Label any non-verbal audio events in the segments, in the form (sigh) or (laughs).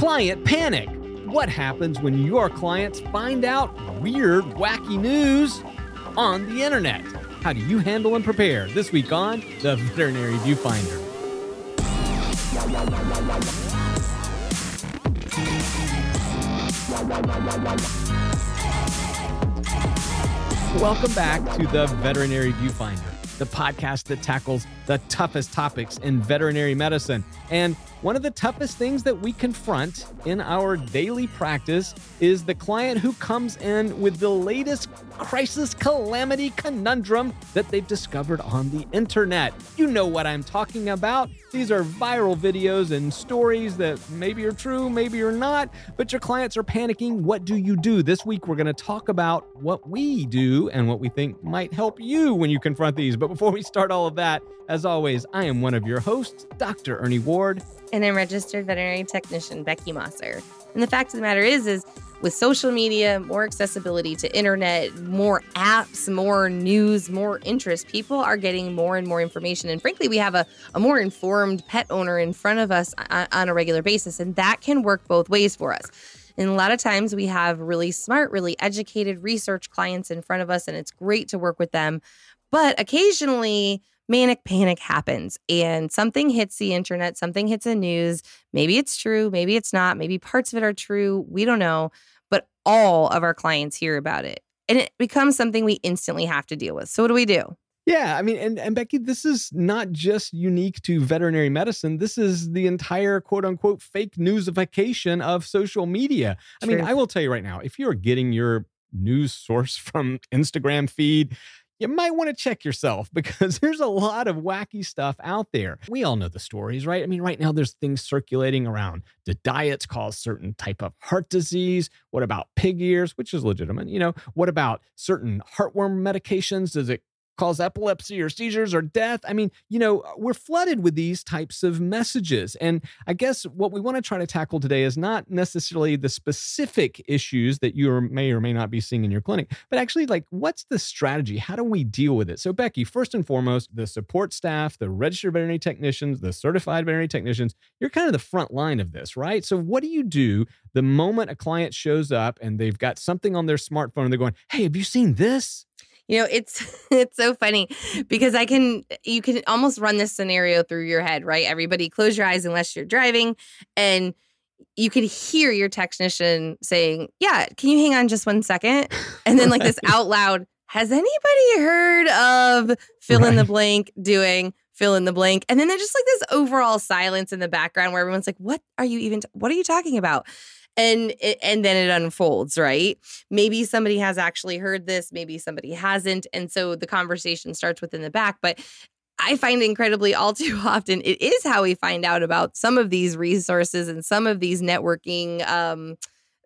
Client panic. What happens when your clients find out weird, wacky news on the internet? How do you handle and prepare? This week on The Veterinary Viewfinder. Welcome back to The Veterinary Viewfinder, the podcast that tackles the toughest topics in veterinary medicine. And one of the toughest things that we confront in our daily practice is the client who comes in with the latest crisis calamity conundrum that they've discovered on the internet. You know what I'm talking about. These are viral videos and stories that maybe are true, maybe are not, but your clients are panicking. What do you do? This week, we're going to talk about what we do and what we think might help you when you confront these. But before we start all of that, as always, I am one of your hosts, Dr. Ernie Ward. And I'm registered veterinary technician Becky Mosser. And the fact of the matter is, is with social media, more accessibility to internet, more apps, more news, more interest, people are getting more and more information. And frankly, we have a, a more informed pet owner in front of us on, on a regular basis. And that can work both ways for us. And a lot of times we have really smart, really educated research clients in front of us, and it's great to work with them. But occasionally, manic panic happens and something hits the internet, something hits the news. Maybe it's true, maybe it's not, maybe parts of it are true. We don't know. But all of our clients hear about it and it becomes something we instantly have to deal with. So, what do we do? Yeah, I mean, and, and Becky, this is not just unique to veterinary medicine. This is the entire quote unquote fake newsification of social media. I mean, I will tell you right now, if you're getting your news source (laughs) from Instagram feed, you might want to check yourself (laughs) because there's a lot of wacky stuff out there. We all know the stories, right? I mean, right now there's things circulating around do diets cause certain type of heart disease? What about pig ears, which is legitimate? You know, what about certain heartworm medications? Does it cause epilepsy or seizures or death. I mean, you know, we're flooded with these types of messages. And I guess what we want to try to tackle today is not necessarily the specific issues that you may or may not be seeing in your clinic, but actually, like, what's the strategy? How do we deal with it? So, Becky, first and foremost, the support staff, the registered veterinary technicians, the certified veterinary technicians, you're kind of the front line of this, right? So, what do you do the moment a client shows up and they've got something on their smartphone and they're going, Hey, have you seen this? You know, it's (laughs) it's so funny because I can you can almost run this scenario through your head, right? Everybody close your eyes unless you're driving and you could hear your technician saying, "Yeah, can you hang on just one second? (laughs) And then like this out loud, "Has anybody heard of fill right. in the blank doing fill in the blank?" And then there's just like this overall silence in the background where everyone's like, "What are you even t- what are you talking about?" And it, and then it unfolds right maybe somebody has actually heard this maybe somebody hasn't and so the conversation starts within the back but I find incredibly all too (laughs) often it is how we find out about some of these resources and some of these networking um,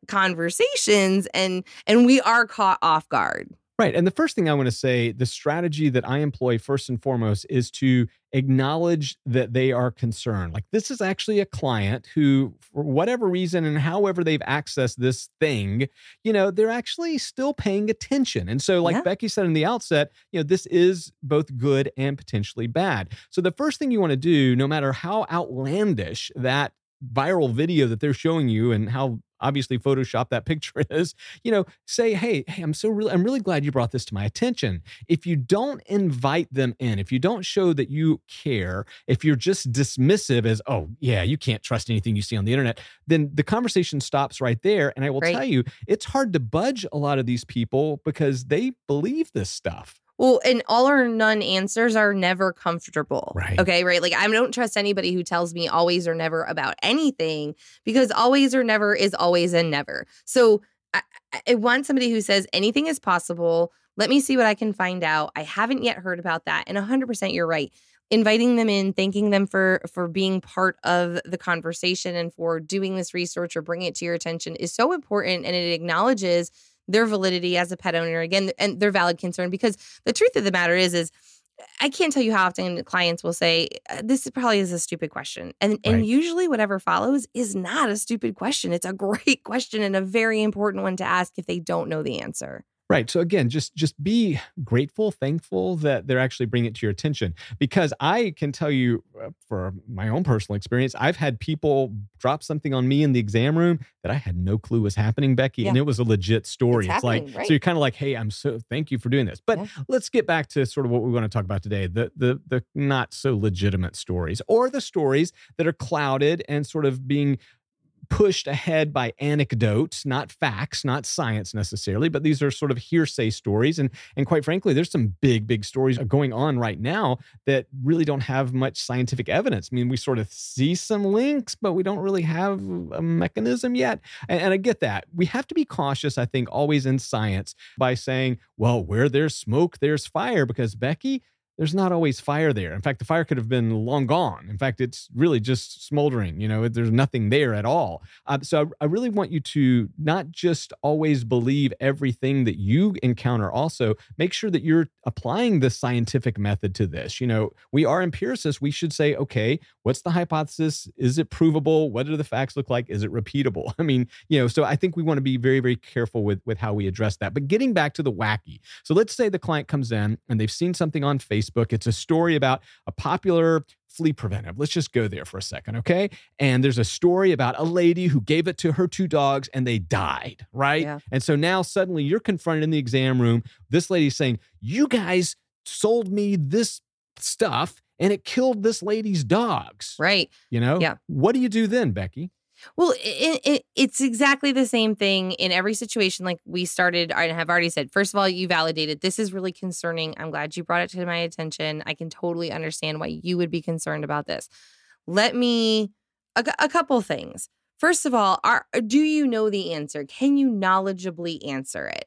conversations and and we are caught off guard. Right. And the first thing I want to say, the strategy that I employ first and foremost is to acknowledge that they are concerned. Like this is actually a client who, for whatever reason and however they've accessed this thing, you know, they're actually still paying attention. And so, like yeah. Becky said in the outset, you know, this is both good and potentially bad. So the first thing you want to do, no matter how outlandish that viral video that they're showing you and how obviously Photoshop that (laughs) picture is, you know, say, hey, hey, I'm so really, I'm really glad you brought this to my attention. If you don't invite them in, if you don't show that you care, if you're just dismissive as, oh, yeah, you can't trust anything you see on the internet, then the conversation stops right there. And I will right. tell you, it's hard to budge a lot of these people because they believe this stuff. Well, and all or none answers are never comfortable. Right. Okay. Right. Like, I don't trust anybody who tells me always or never about anything because always or never is always and never. So I, I want somebody who says anything is possible. Let me see what I can find out. I haven't yet heard about that. And 100% you're right. Inviting them in, thanking them for for being part of the conversation and for doing this research or bringing it to your attention is so important and it acknowledges their validity as a pet owner again and their valid concern because the truth of the matter is is I can't tell you how often clients will say uh, this probably is a stupid question. And and usually whatever follows is not a stupid question. It's a (laughs) great question and a very important one to ask if they don't know the answer. Right. So again, just just be grateful, thankful that they're actually bringing it to your attention. Because I can tell you, uh, for my own personal experience, I've had people drop something on me in the exam room that I had no clue was happening, Becky, yeah. and it was a legit story. It's, it's like right? so you're kind of like, hey, I'm so thank you for doing this. But yeah. let's get back to sort of what we want to talk about today: the the the not so legitimate stories, or the stories that are clouded and sort of being pushed ahead by anecdotes, not facts, not science necessarily, but these are sort of hearsay stories. And, and quite frankly, there's some big, big stories going on right now that really don't have much scientific evidence. I mean, we sort of see some links, but we don't really have a mechanism yet. And, and I get that. We have to be cautious, I think, always in science by saying, well, where there's smoke, there's fire, because Becky, there's not always fire there. In fact, the fire could have been long gone. In fact, it's really just smoldering. You know, there's nothing there at all. Uh, so I, I, really want you to not just always believe everything that you encounter. Also, make sure that you're applying the scientific method to this. You know, we are empiricists. We should say, okay, what's the hypothesis? Is it provable? What do the facts look like? Is it repeatable? (laughs) I mean, you know, so I think we want to be very, very careful with with how we address that. But getting back to the wacky. So let's say the client comes in and they've seen something on Facebook Facebook. It's a story about a popular flea preventive. Let's just go there for a second, okay? And there's a story about a lady who gave it to her two dogs and they died, right? Yeah. And so now suddenly you're confronted in the exam room. This lady's saying, You guys sold me this stuff and it killed this lady's dogs. Right. You know? Yeah. What do you do then, Becky? Well, it, it, it's exactly the same thing in every situation. Like we started, I have already said, first of all, you validated this is really concerning. I'm glad you brought it to my attention. I can totally understand why you would be concerned about this. Let me, a, a couple things. First of all, are, do you know the answer? Can you knowledgeably answer it?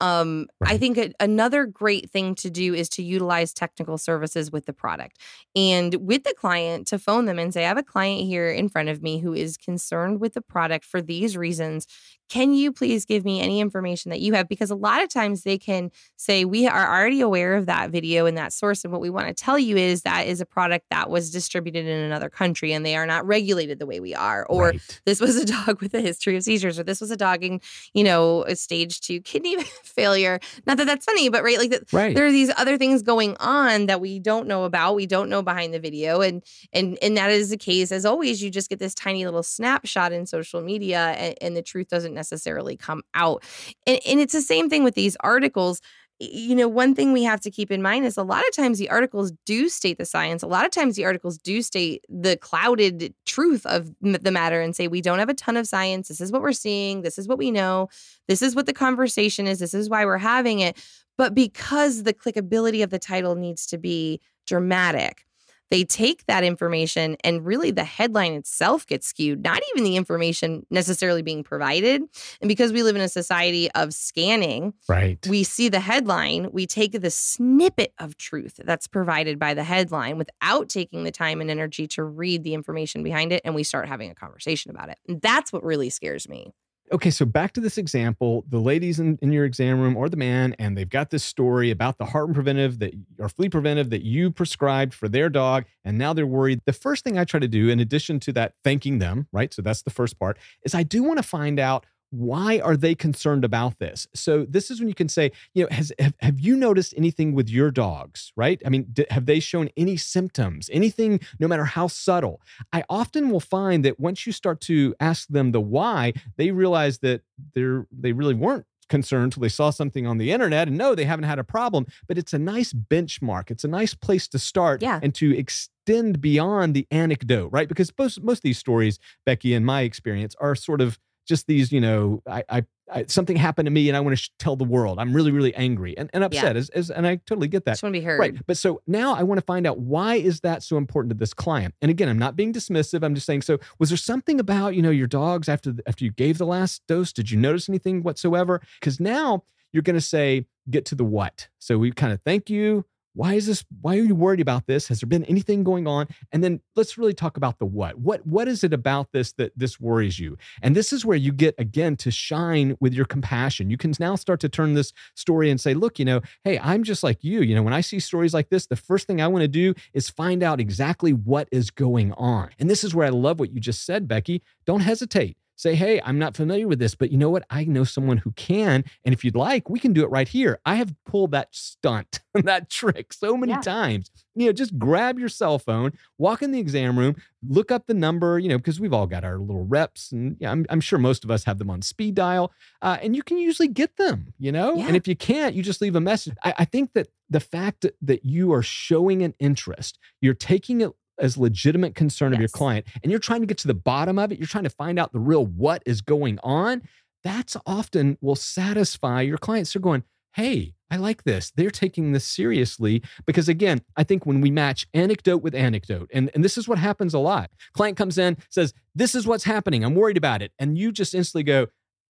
Um. I think a, another great thing to do is to utilize technical services with the product and with the client to phone them and say, I have a client here in front of me who is concerned with the product for these reasons can you please give me any information that you have? Because a lot of times they can say, We are already aware of that video and that source. And what we want to tell you is that is a product that was distributed in another country and they are not regulated the way we are. Or right. this was a (laughs) dog with a history of seizures, or this was a dog in, you know, a stage two kidney (laughs) failure. Not that that's funny, but right, like that, right. there are these other things going on that we don't know about. We don't know behind the video. And and and that is the case. As always, you just get this tiny little snapshot in social media and, and the truth doesn't doesn't necessarily come out. And, and it's the same thing with these articles you know, one thing we have to keep in mind is a lot of times the articles do state the science. A lot of times the articles do state the clouded truth of the matter and say, we don't have a ton of science. This is what we're seeing. This is what we know. This is what the conversation is. This is why we're having it. But because the clickability of the title needs to be dramatic, they take that information and really the headline itself gets skewed, not even the information necessarily being provided. And because we live in a society of scanning, right. we see the headline, we take the snippet of truth that's provided by the headline without taking the time and energy to read the information behind it and we start having a conversation about it. And that's what really scares me okay, so back to this example the ladies in, in your exam room or the man, and they've got this story about the heartworm preventive that or flea preventive that you prescribed for their dog, and now they're worried. The first thing I try to do, in addition to that, thanking them, right? So that's the first part, is I do want to find out why are they concerned about this? So this is when you can say you know has have, have you noticed anything with your dogs right? I mean have they shown any symptoms anything no matter how subtle? I often will find that once you start to ask them the why they realize that they're they really weren't concerned until they saw something on the internet and no they haven't had a problem but it's a nice benchmark. It's a nice place to start yeah. and to extend beyond the anecdote right? Because most most of these stories becky in my experience are sort of just these, you know, I, I, I something happened to me and I want to sh- tell the world. I'm really, really angry and, and upset. Yeah. As, as, and I totally get that. Just want to be heard. Right. But so now I want to find out why is that so important to this client? And again, I'm not being dismissive. I'm just saying, so was there something about, you know, your dogs after, the, after you gave the last dose? Did you notice anything whatsoever? Because now you're going to say, get to the what. So we kind of thank you why is this why are you worried about this? Has there been anything going on? And then let's really talk about the what. What what is it about this that this worries you? And this is where you get again to shine with your compassion. You can now start to turn this story and say look you know hey i'm just like you. You know when i see stories like this the first thing i want to do is find out exactly what is going on. And this is where i love what you just said becky. Don't hesitate say, hey, I'm not familiar with this, but you know what? I know someone who can. And if you'd like, we can do it right here. I have pulled that stunt, (laughs) that trick so many yeah. times. You know, just grab your cell phone, walk in the exam room, look up the number, you know, because we've all got our little reps. And yeah, I'm, I'm sure most of us have them on speed dial. Uh, and you can usually get them, you know? Yeah. And if you can't, you just leave a message. I, I think that the fact that you are showing an interest, you're taking it as legitimate concern yes. of your client and you're trying to get to the bottom of it, you're trying to find out the real what is going on, that's often will satisfy your clients. They're going, hey, I like this. They're taking this seriously. Because again, I think when we match anecdote with anecdote, and, and this is what happens a lot. Client comes in, says, This is what's happening. I'm worried about it. And you just instantly go,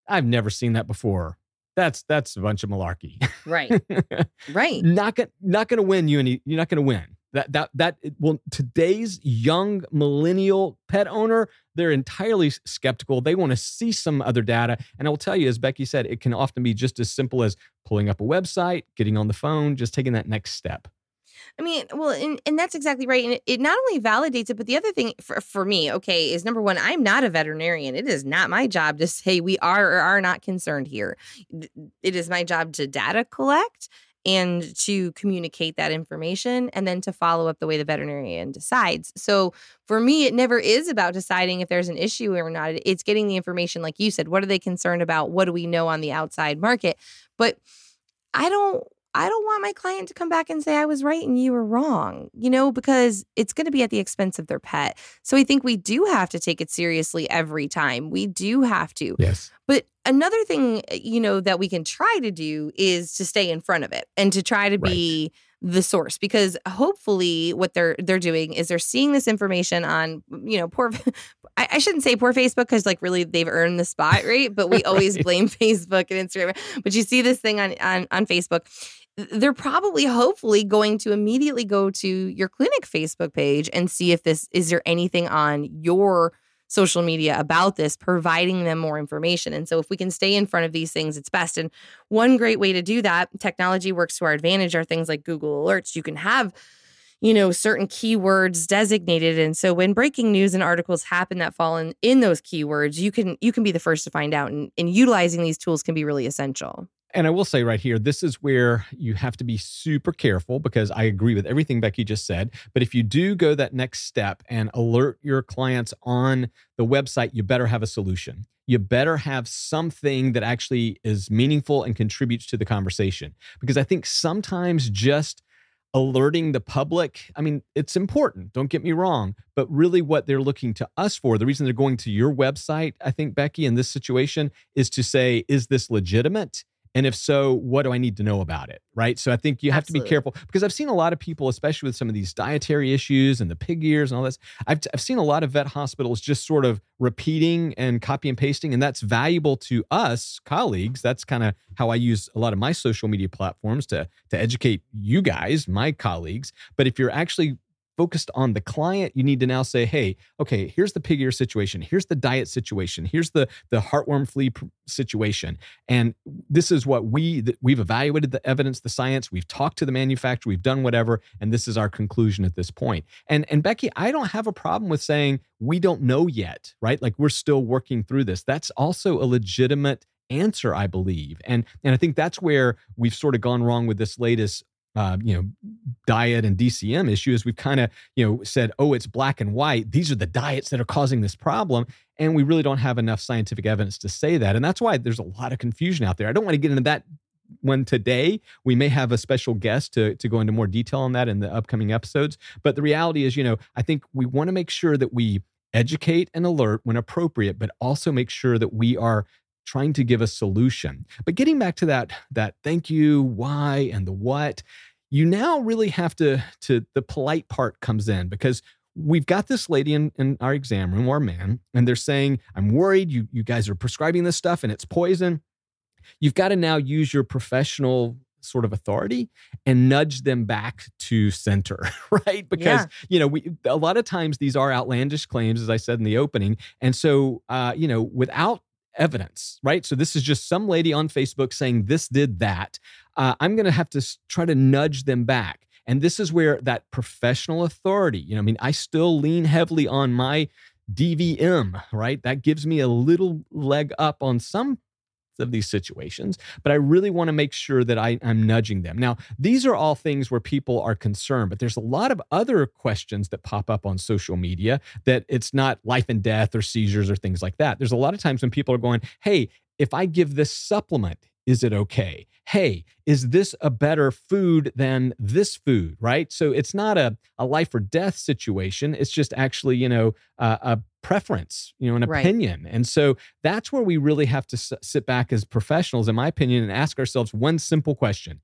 I've never seen that before. That's that's a bunch of malarkey. Right. (laughs) right. Not gonna not gonna win you any you're not gonna win. That that that well, today's young millennial pet owner, they're entirely skeptical. They want to see some other data. And I will tell you, as Becky said, it can often be just as simple as pulling up a website, getting on the phone, just taking that next step. I mean, well, and, and that's exactly right. And it, it not only validates it, but the other thing for, for me, okay, is number one, I'm not a veterinarian. It is not my job to say we are or are not concerned here. It is my job to data collect and to communicate that information and then to follow up the way the veterinarian decides. So for me, it never is about deciding if there's an issue or not. It's getting the information, like you said, what are they concerned about? What do we know on the outside market? But I don't I don't want my client to come back and say I was right and you were wrong, you know, because it's going to be at the expense of their pet. So I think we do have to take it seriously every time. We do have to. Yes. But another thing, eh, you know, that we can try to do is to stay in front of it and to try to right. be the source because hopefully what they're they're doing is they're seeing this information on you know poor (laughs) I, I shouldn't say poor Facebook because like really they've earned the spot right? But we (laughs) always blame (laughs) Facebook and Instagram. But you see this thing on on on Facebook they're probably hopefully going to immediately go to your clinic Facebook page and see if this is there anything on your social media about this, providing them more information. And so if we can stay in front of these things, it's best. And one great way to do that, technology works to our advantage, are things like Google Alerts. You can have you know certain keywords designated and so when breaking news and articles happen that fall in in those keywords you can you can be the first to find out and, and utilizing these tools can be really essential and I will say right here, this is where you have to be super careful because I agree with everything Becky just said. But if you do go that next step and alert your clients on the website, you better have a solution. You better have something that actually is meaningful and contributes to the conversation. Because I think sometimes just alerting the public, I mean, it's important, don't get me wrong, but really what they're looking to us for, the reason they're going to your website, I think, Becky, in this situation, is to say, is this legitimate? And if so, what do I need to know about it? Right. So I think you have Absolutely. to be careful because I've seen a lot of people, especially with some of these dietary issues and the pig ears and all this. I've, I've seen a lot of vet hospitals just sort of repeating and copy and pasting. And that's valuable to us colleagues. That's kind of how I use a lot of my social media platforms to, to educate you guys, my colleagues. But if you're actually focused on the client, you need to now say, hey, okay, here's the pig ear situation. Here's the diet situation. Here's the, the heartworm flea situation. And this is what we, we've evaluated the evidence, the science, we've talked to the manufacturer, we've done whatever, and this is our conclusion at this point. And, and Becky, I don't have a problem with saying we don't know yet, right? Like we're still working through this. That's also a legitimate answer, I believe. And and I think that's where we've sort of gone wrong with this latest uh, you know, diet and DCM issue is we've kind of, you know, said, oh, it's black and white. These are the diets that are causing this problem. And we really don't have enough scientific evidence to say that. And that's why there's a lot of confusion out there. I don't want to get into that one today. We may have a special guest to, to go into more detail on that in the upcoming episodes. But the reality is, you know, I think we want to make sure that we educate and alert when appropriate, but also make sure that we are trying to give a solution. But getting back to that that thank you, why and the what, you now really have to to the polite part comes in because we've got this lady in, in our exam room or man and they're saying i'm worried you you guys are prescribing this stuff and it's poison you've got to now use your professional sort of authority and nudge them back to center (laughs) right because yeah. you know we a lot of times these are outlandish claims as i said in the opening and so uh, you know without evidence, right? So this is just some lady on Facebook saying this did that. Uh, I'm going to have to try to nudge them back. And this is where that professional authority, you know, I mean, I still lean heavily on my DVM, right? That gives me a little leg up on some of these situations, but I really want to make sure that I, am nudging them. Now, these are all things where people are concerned, but there's a lot of other questions that pop up on social media that it's not life and death or seizures or things like that. There's a lot of times when people are going, hey, if I give this supplement, is it okay? Hey, is this a better food than this food? Right. So it's not a, a life or death situation. It's just actually, you know, uh, a preference, you know, an right. opinion. And so that's where we really have to s- sit back as professionals, in my opinion, and ask ourselves one simple question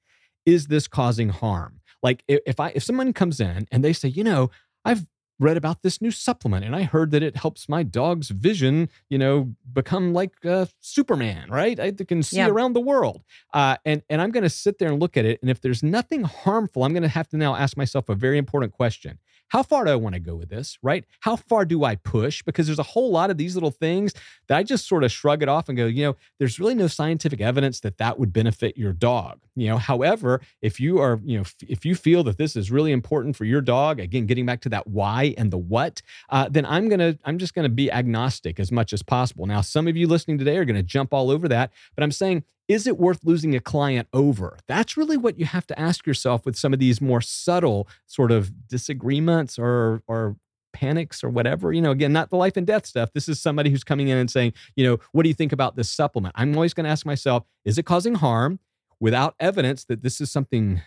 Is this causing harm? Like if I if someone comes in and they say, you know, I've read about this new supplement and I heard that it helps my dog's vision, you know, become like uh, Superman, right? I can see yeah. around the world. Uh, and, and I'm going to sit there and look at it. And if there's nothing harmful, I'm going to have to now ask myself a very important question how far do I want to go with this, right? How far do I push? Because there's a whole lot of these little things that I just sort of shrug it off and go, you know, there's really no scientific evidence that that would benefit your dog. You know, however, if you are, you know, if you feel that this is really important for your dog, again, getting back to that why and the what, uh, then I'm gonna, I'm just gonna be agnostic as much as possible. Now, some of you listening today are gonna jump all over that, but I'm saying is it worth losing a client over? That's really what you have to ask yourself with some of these more subtle sort of disagreements or or panics or whatever. You know, again, not the life and death stuff. This is somebody who's coming in and saying, you know, what do you think about this supplement? I'm always going to ask myself, is it causing harm? Without evidence that this is something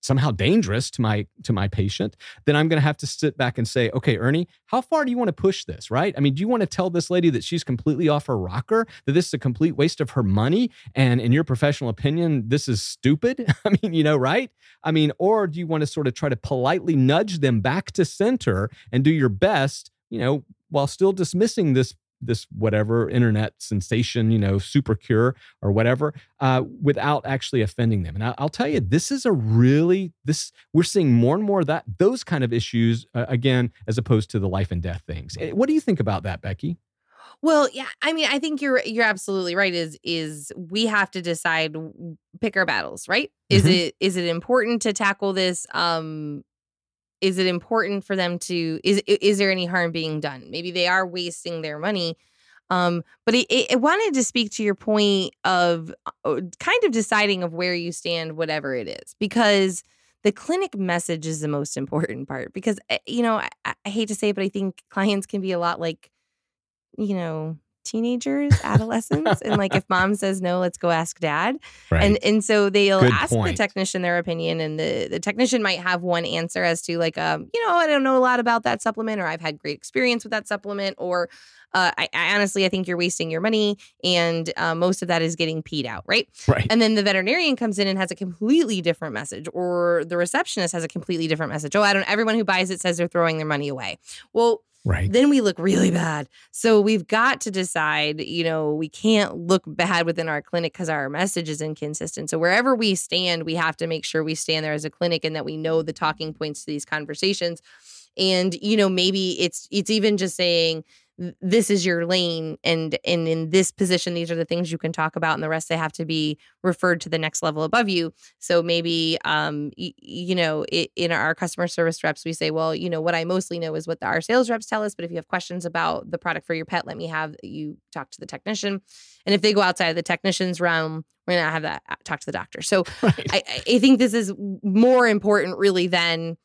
somehow dangerous to my to my patient then i'm going to have to sit back and say okay ernie how far do you want to push this right? I mean do you want to tell this lady that she's completely off her rocker that this is a complete waste of her money and in your professional opinion this is stupid? (laughs) I mean you know right? I mean or do you want to sort of try to politely nudge them back to center and do your best you know while still dismissing this this whatever internet sensation, you know, super cure or whatever, uh, without actually offending them. And I, will tell you, this is a really this we're seeing more and more of that those kind of issues uh, again, as opposed to the life and death things. Eh, what do you think about that, Becky? Well, yeah, I mean, I think you're you're absolutely right. Is is we have to decide pick our battles, right? Is mm-hmm. it is it important to tackle this um is it important for them to is is there any harm being done? Maybe they are wasting their money. Um but it, wanted to speak to your point of uh, kind of deciding of where you stand whatever it is because the clinic message is the most important part because eh, you know I, I hate to say it but i think clients can be a lot like you know teenagers, adolescents, and like if mom says no, let's go ask dad. Right. And and so they'll Good ask point. the technician their opinion, and the the technician might have one answer as to like um you know I don't know a lot about that supplement, or I've had great experience with that supplement, or uh, I, I, honestly I think you're wasting your money, and uh, most of that is getting peed out, right? Right. And then the veterinarian comes in and has a completely different message, or the receptionist has a completely different message. Oh, I don't. Everyone who buys it says they're throwing their money away. Well Right. Then we look really bad. So we've got to decide, you know, we can't look bad within our clinic because our message is inconsistent. So wherever we stand, we have to make sure we stand there as a clinic and that we know the talking points to these conversations. And, you know, maybe it's it's even just saying, this is your lane and and in this position these are the things you can talk about and the rest they have to be referred to the next level above you. So maybe um y- you know it, in our customer service reps we say well you know what i mostly know is what the, our sales reps tell us but if you have questions about the product for your pet let me have you talk to the technician. And if they go outside of the technician's realm we're gonna have that uh, talk to the doctor. So (laughs) right. I, I think this is more important really than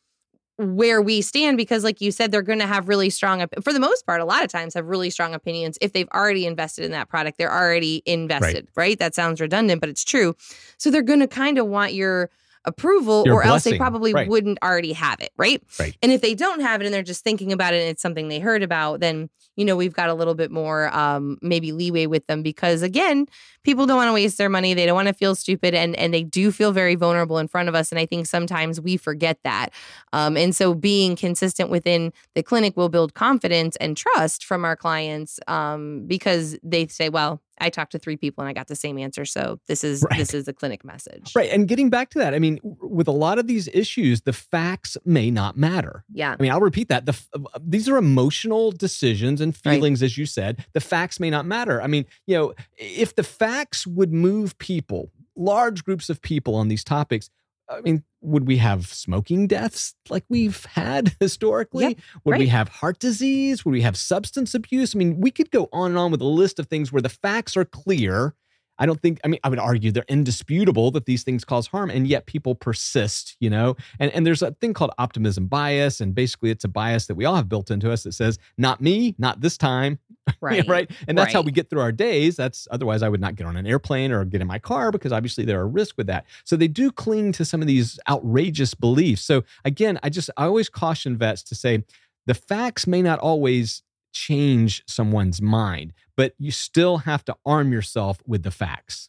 where we stand because like you said they're going to have really strong for the most part a lot of times have really strong opinions if they've already invested in that product. They're already invested right, right? that sounds redundant but it's true. So they're going to kind of want your approval your or blessing. else they probably right. wouldn't already have it right? right and if they don't have it and they're just thinking about it and it's something they heard about then you know we've got a little bit more um maybe leeway with them because again people don't want to waste their money they don't want to feel stupid and and they do feel very vulnerable in front of us and i think sometimes we forget that um and so being consistent within the clinic will build confidence and trust from our clients um because they say well I talked to three people and I got the same answer. So this is right. this is the clinic message. Right. And getting back to that, I mean, with a lot of these issues, the facts may not matter. Yeah. I mean, I'll repeat that. The uh, these are emotional decisions and feelings, right. as you said. The facts may not matter. I mean, you know, if the facts would move people, large groups of people on these topics, I mean, would we have smoking deaths like mm. we've had (laughs) historically? Yep, would right. we have heart disease? Would we have substance abuse? I mean, we could go on and on with a list of things where the facts are clear. I don't think, I mean, I would argue they're indisputable that these things cause harm, and yet people persist, you know? And, and there's a thing called optimism bias. And basically, it's a bias that we all have built into us that says, not me, not this time. (laughs) Right. right. And that's how we get through our days. That's otherwise I would not get on an airplane or get in my car because obviously there are risks with that. So they do cling to some of these outrageous beliefs. So again, I just I always caution vets to say the facts may not always change someone's mind, but you still have to arm yourself with the facts.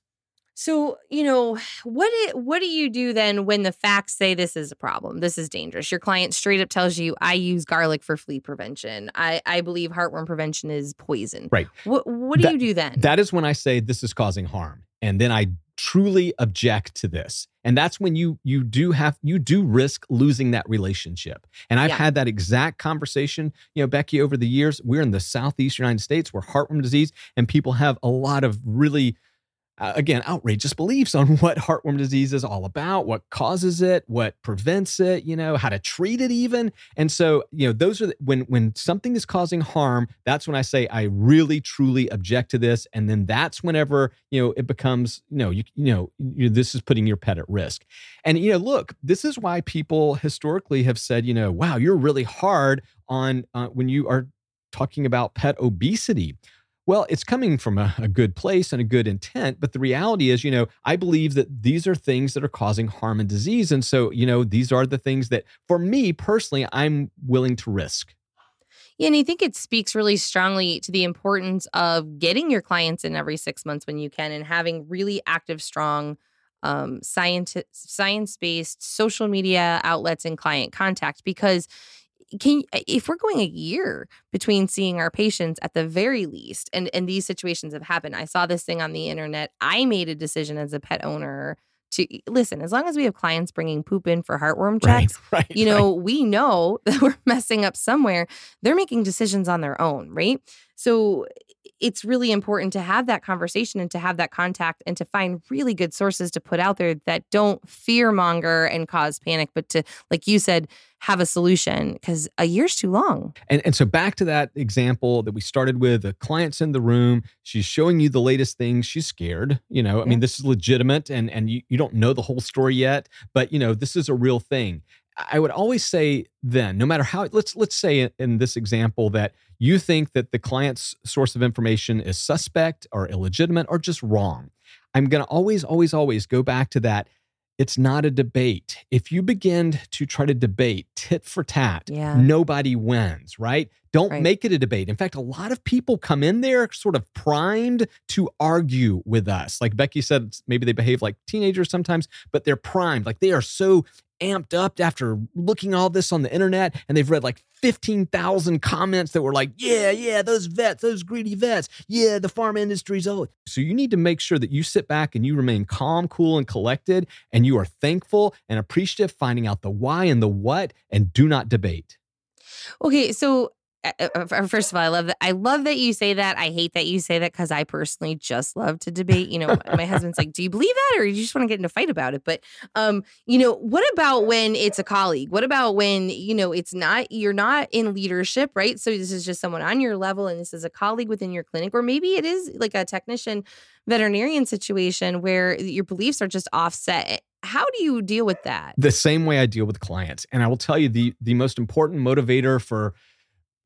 So, you know, what do, what do you do then when the facts say this is a problem? This is dangerous. Your client straight up tells you, "I use garlic for flea prevention. I I believe heartworm prevention is poison." Right. What what do That- you do then? That is when I say this is causing harm. And then I truly object to this. And that's when you you do have you do risk losing that relationship. And I've Yeah. had that exact conversation, you know, Becky over the years. We're in the southeast United States where heartworm disease and people have a lot of really uh, again outrageous beliefs on (laughs) what heartworm disease is all about what causes it what prevents it you know how to treat it even. And so you know those are the, when when something is causing harm that's when i say i really truly object to this. And then that's whenever you know it becomes you know you, you know you, this is putting your pet at risk. And you know look this is why people historically have said you know wow you're really hard on uh, when you are talking about pet obesity well, it's coming from a, a, good place and a good intent. But the reality is, you know, I believe that these are things that are causing harm and disease. And so, you know, these are the things that for me personally, I'm willing to risk. Yeah, and I think it speaks really strongly to the importance of getting your clients in every six months when you can and having really active, strong um, science science based social media outlets and client contact because can eh, if we're going a year between seeing our patients at the very least and and these situations have happened i saw this thing on the internet i made a decision as a pet owner to listen as long as we have clients bringing poop in for heartworm checks right, (laughs) right, you know we know (laughs) that we're messing up somewhere they're making decisions on their own right? So it's really important to have that conversation and to have that contact and to find really good sources to put out there that don't fear monger and cause panic, but to, like you said, have a solution because a year's too long. And, and so back to that example that we started with the client's in the room. She's showing you the latest things. She's scared. You know, I mean, this is legitimate and, and you, you don't know the whole story yet, but you know, this is a real thing. I would always say then, no matter how let's let's say in this example that you think that the client's source of information is suspect or illegitimate or just wrong. I'm going to always always always go back to that it's not a debate. If you begin to try to debate tit for tat, yeah. nobody wins, right? Don't right. make it a debate. In fact, a lot of people come in there sort of primed to argue with us. Like Becky said, maybe they behave like teenagers sometimes, but they're primed. Like they are so amped up after looking all this on the internet and they've read like 15,000 comments that were like, yeah, yeah, those vets, those greedy vets. Yeah, the farm industry's old. So you need to make sure that you sit back and you remain calm, cool, and collected, and you are thankful and appreciative, finding out the why and the what, and do not debate. Okay, so first of all, I love that. I love that you say that. I hate that you say that because I personally just love to debate. You know, my husband's like, "Do you believe that, or you just want to get in a fight about it?" But, um, you know, what about when it's a colleague? What about when you know it's not you're not in leadership, right? So this is just someone on your level, and this is a colleague within your clinic, or maybe it is like a technician, veterinarian situation where your beliefs are just offset how do you deal with that the same way i deal with clients and i will tell you the the most important motivator for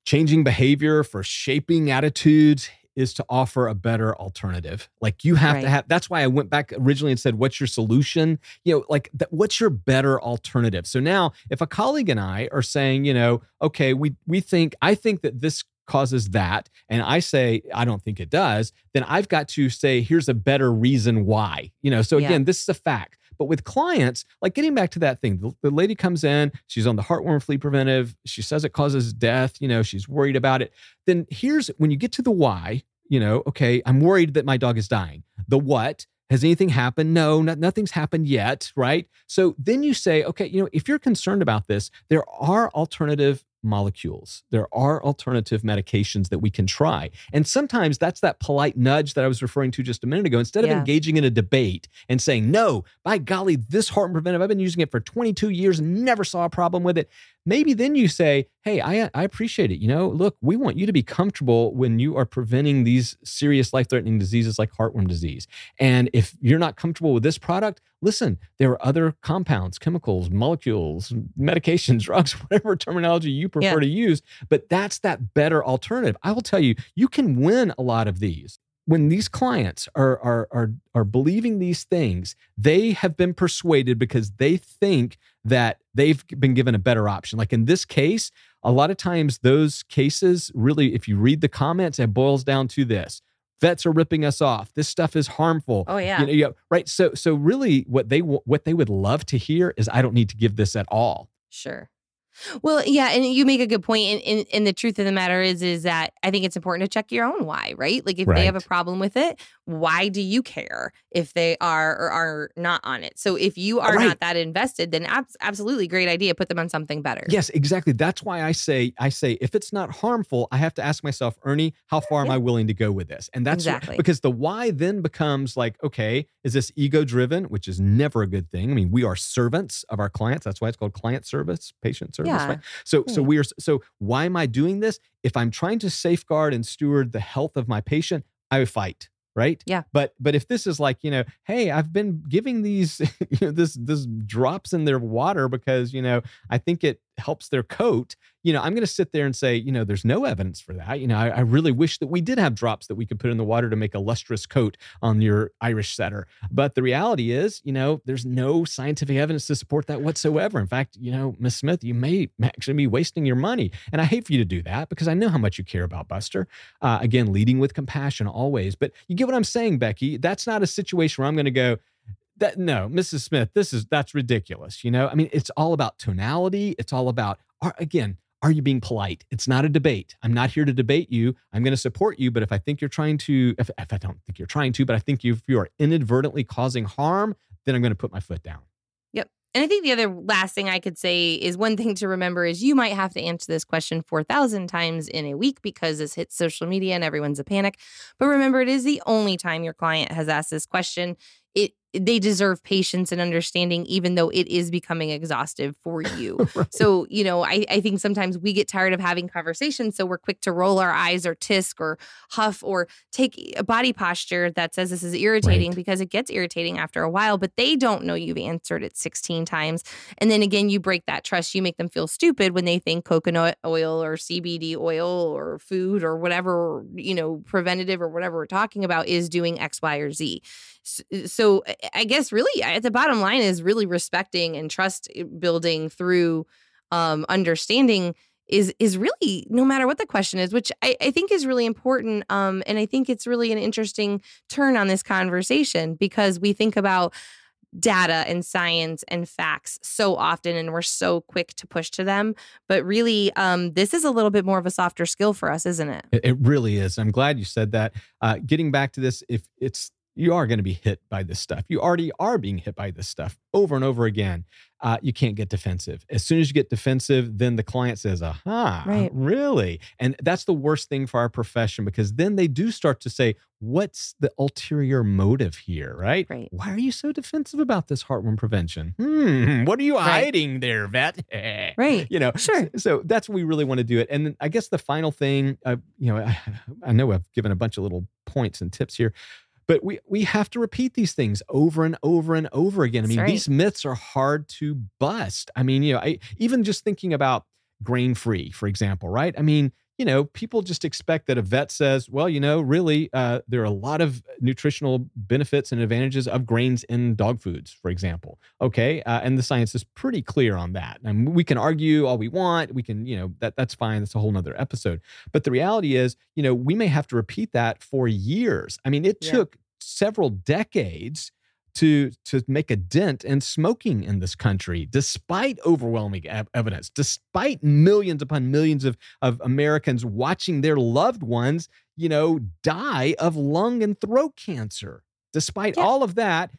changing behavior for shaping attitudes is to offer a better alternative. Like you have Right. to have that's why i went back originally and said what's your solution? You know like th- what's your better alternative? So now if a colleague and i are saying you know okay we we think i think that this causes that and i say i don't think it does then i've got to say here's a better reason why you know? So Yeah. again this is a fact but with clients, like getting back to that thing, the, the lady comes in, she's on the heartworm flea preventive, she says it causes death, you know, she's worried about it. Then here's when you get to the why, you know, okay, I'm worried that my dog is dying. The what? Has anything happened? No, no, nothing's happened yet, right? So then you say, okay, you know, if you're concerned about this, there are alternative molecules. There are alternative medications that we can try. And sometimes that's that polite nudge that I was referring to just a minute ago. Instead of Yeah. engaging in a debate and saying, no, by golly, this heart preventive, I've been using it for 22 years and never saw a problem with it. Maybe then you say, hey, I, I appreciate it. You know, look, we want you to be comfortable when you are preventing these serious life threatening diseases like heartworm disease. And if you're not comfortable with this product, listen, there are other compounds, chemicals, molecules, medications, (laughs) drugs, whatever terminology you prefer Yeah. to use. But that's that better alternative. I will tell you, you can win a lot of these. When these clients are, are, are, are believing these things, they have been persuaded because they think that they've been given a better option. Like in this case, a lot of times those cases really, if you read the comments, it boils down to this vets are ripping us off. This stuff is harmful. Oh yeah. You know, yeah, right. So, so really, what they what they would love to hear is, I don't need to give this at all. Sure. Well, yeah, and you make a good point. And, and, and the truth of the matter is, is that I think it's important to check your own why, right? Like if they have a problem with it, why do you care if they are or are not on it? So if you uh, are Right. not that invested, then abs- absolutely great idea. Put them on something better. Yes, exactly. That's why I say, I say, if it's not harmful, I have to ask myself, Ernie, how far am I willing to go with this? And that's what- because the why then becomes like, okay, is this ego driven, which is never a good thing. I mean, we are servants of our clients. That's why it's called client service, patient service. Yeah. Right? So, so Yeah. we are. So why am I doing this? If I'm trying to safeguard and steward the health of my patient, I would fight. Right. Yeah. But but if this is like you know, hey, I've been giving these (laughs) you know this this drops in their water because you know I think it helps their coat. You know, I'm going to sit there and say, you know, there's no evidence for that. You know, I, I really wish that we did have drops that we could put in the water to make a lustrous coat on your Irish setter. But the reality is, you know, there's no scientific evidence to support that whatsoever. In fact, you know, Miss Smith, you may actually be wasting your money. And I hate for you to do that because I know how much you care about Buster. Uh, again, leading with compassion always. But you get what I'm saying, Becky. That's not a situation where I'm going to go, that no, Mrs. Smith, this is that's ridiculous. You know, I mean, it's all about tonality. It's all about are, again, are you being polite? It's not a debate. I'm not here to debate you. I'm going to support you, but if I think you're trying to, if, if I don't think you're trying to, but I think you, if you are inadvertently causing harm, then I'm going to put my foot down. Yep. And I think the other last thing I could say is one thing to remember is you might have to answer this question 4,000 times in a week because this hits social media and everyone's a panic. But remember, it is the only time your client has asked this question. It they deserve patience and understanding, even though it is becoming exhaustive for you. (laughs) So, you know, I, I think sometimes we get tired of having conversations. So we're quick to roll our eyes or tisk or huff or take a body posture that says this is irritating Right. because it gets irritating after a while, but they don't know you've answered it 16 times. And then again, you break that trust. You make them feel stupid when they think coconut oil or CBD oil or food or whatever, you know, preventative or whatever we're talking about is doing X, Y, or Z. S- So I- guess really at the bottom line is really respecting and trust eh, building through um, understanding is is really no matter what the question is, which I, I think is really important. Um, and I think it's really an interesting turn on this conversation because we think about data and science and facts so often and we're so quick to push to them but really um, this is a little bit more of a softer skill for us isn't it It, it really is. I'm glad you said that. Uh, getting back to this, if it's you are going to be hit by this stuff, you already are being hit by this stuff over and over again. Uh, you can't get defensive. As soon as you get defensive, then the client says, "Aha, Right. really?" And that's the worst thing for our profession because then they do start to say, "What's the ulterior motive here?" Right? Right. Why are you so defensive about this heartworm prevention? Hmm. What are you Right. hiding there, vet? (laughs) right you know Sure. so, so that's what we really want to do it and then i guess the final thing uh, you know I, I know i've given a bunch of little points and tips here but we we have to repeat these things over and over and over again. I mean right. these myths are hard to bust. I mean you know I, even just thinking about grain free for example right? I mean you know people just expect that a vet says well you know really uh, there are a lot of nutritional benefits and advantages of grains in dog foods for example. Okay uh, and the science is pretty clear on that. And we can argue all we want we can you know that that's fine that's a whole nother episode. But the reality is you know we may have to repeat that for years. I mean it Yeah. took several decades to to make a dent in smoking in this country despite overwhelming ev- evidence despite millions upon millions of of Americans watching their loved ones you know die of lung and throat cancer despite Yeah. all of that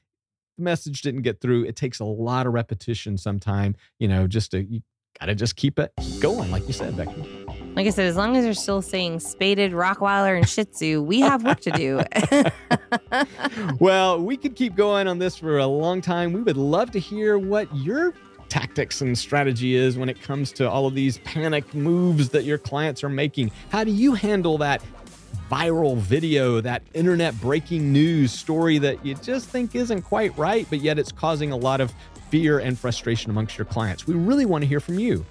the message didn't get through it takes a lot of repetition sometime you know just to you got to just keep it going, like you said, Becky. Like I said, as long as you're still saying spaded, Rottweiler, and Shih Tzu, we have work to do. (laughs) well, we could keep going on this for a long time. We would love to hear what your tactics and strategy is when it comes to all of these panic moves that your clients are making. How do you handle that viral video, that internet breaking news story that you just think isn't quite right, but yet it's causing a lot of fear and frustration amongst your clients? We really want to hear from you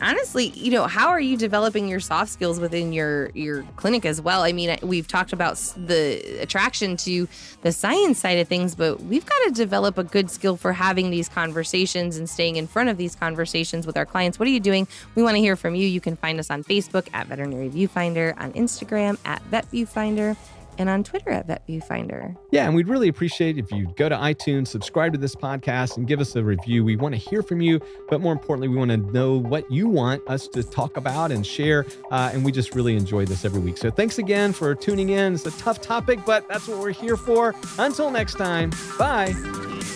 honestly, you know, how are you developing your soft skills within your your clinic as well? I mean, we've talked about the attraction to the science side of things, but we've got to develop a good skill for having these conversations and staying in front of these conversations with our clients. What are you doing? We want to hear from you. You can find us on Facebook at Veterinary Viewfinder, on Instagram at Vet Viewfinder and on Twitter at Vet Viewfinder. Yeah, and we'd really appreciate if you go to iTunes, subscribe to this podcast, and give us a review. We want to hear from you, but more importantly, we want to know what you want us to talk about and share. Uh, and we just really enjoy this every week. So thanks again for tuning in. It's a tough topic, but that's what we're here for. Until next time, bye.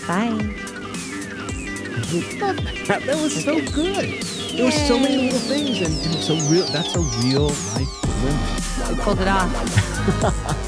Bye. That, was so good. There were so many little things, and, and it's a real. That's a real life I pulled it off.